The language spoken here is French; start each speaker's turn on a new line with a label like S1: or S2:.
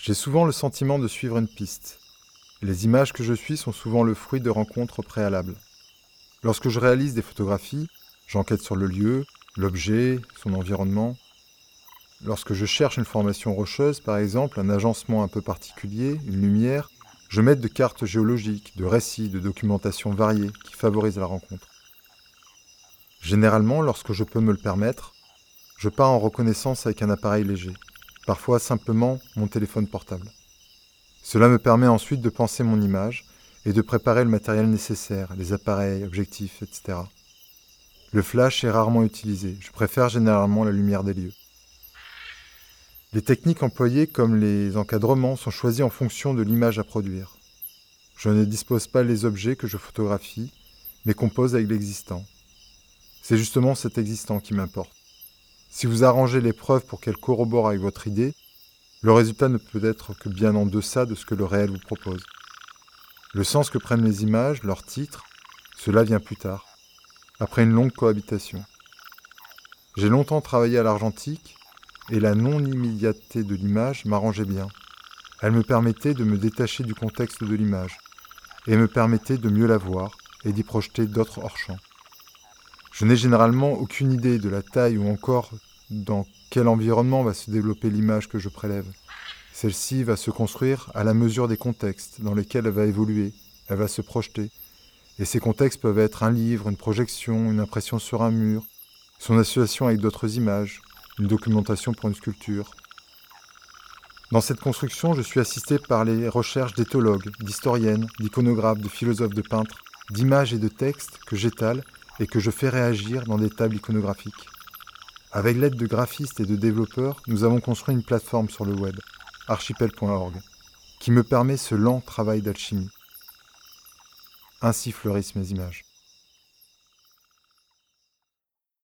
S1: J'ai souvent le sentiment de suivre une piste. Les images que je suis sont souvent le fruit de rencontres préalables. Lorsque je réalise des photographies, j'enquête sur le lieu, l'objet, son environnement. Lorsque je cherche une formation rocheuse, par exemple, un agencement un peu particulier, une lumière, je mets de cartes géologiques, de récits, de documentation variées qui favorisent la rencontre. Généralement, lorsque je peux me le permettre, je pars en reconnaissance avec un appareil léger, parfois simplement mon téléphone portable. Cela me permet ensuite de penser mon image et de préparer le matériel nécessaire, les appareils, objectifs, etc. Le flash est rarement utilisé, je préfère généralement la lumière des lieux. Les techniques employées comme les encadrements sont choisies en fonction de l'image à produire. Je ne dispose pas les objets que je photographie, mais compose avec l'existant. C'est justement cet existant qui m'importe. Si vous arrangez l'épreuve pour qu'elle corrobore avec votre idée, le résultat ne peut être que bien en deçà de ce que le réel vous propose. Le sens que prennent les images, leur titre, cela vient plus tard, après une longue cohabitation. J'ai longtemps travaillé à l'argentique et la non-immédiateté de l'image m'arrangeait bien. Elle me permettait de me détacher du contexte de l'image et me permettait de mieux la voir et d'y projeter d'autres hors-champs. Je n'ai généralement aucune idée de la taille ou encore dans quel environnement va se développer l'image que je prélève? Celle-ci va se construire à la mesure des contextes dans lesquels elle va évoluer, elle va se projeter. Et ces contextes peuvent être un livre, une projection, une impression sur un mur, son association avec d'autres images, une documentation pour une sculpture. Dans cette construction, je suis assisté par les recherches d'éthologues, d'historiennes, d'iconographes, de philosophes, de peintres, d'images et de textes que j'étale et que je fais réagir dans des tables iconographiques. Avec l'aide de graphistes et de développeurs, nous avons construit une plateforme sur le web, archipel.org, qui me permet ce lent travail d'alchimie. Ainsi fleurissent mes images.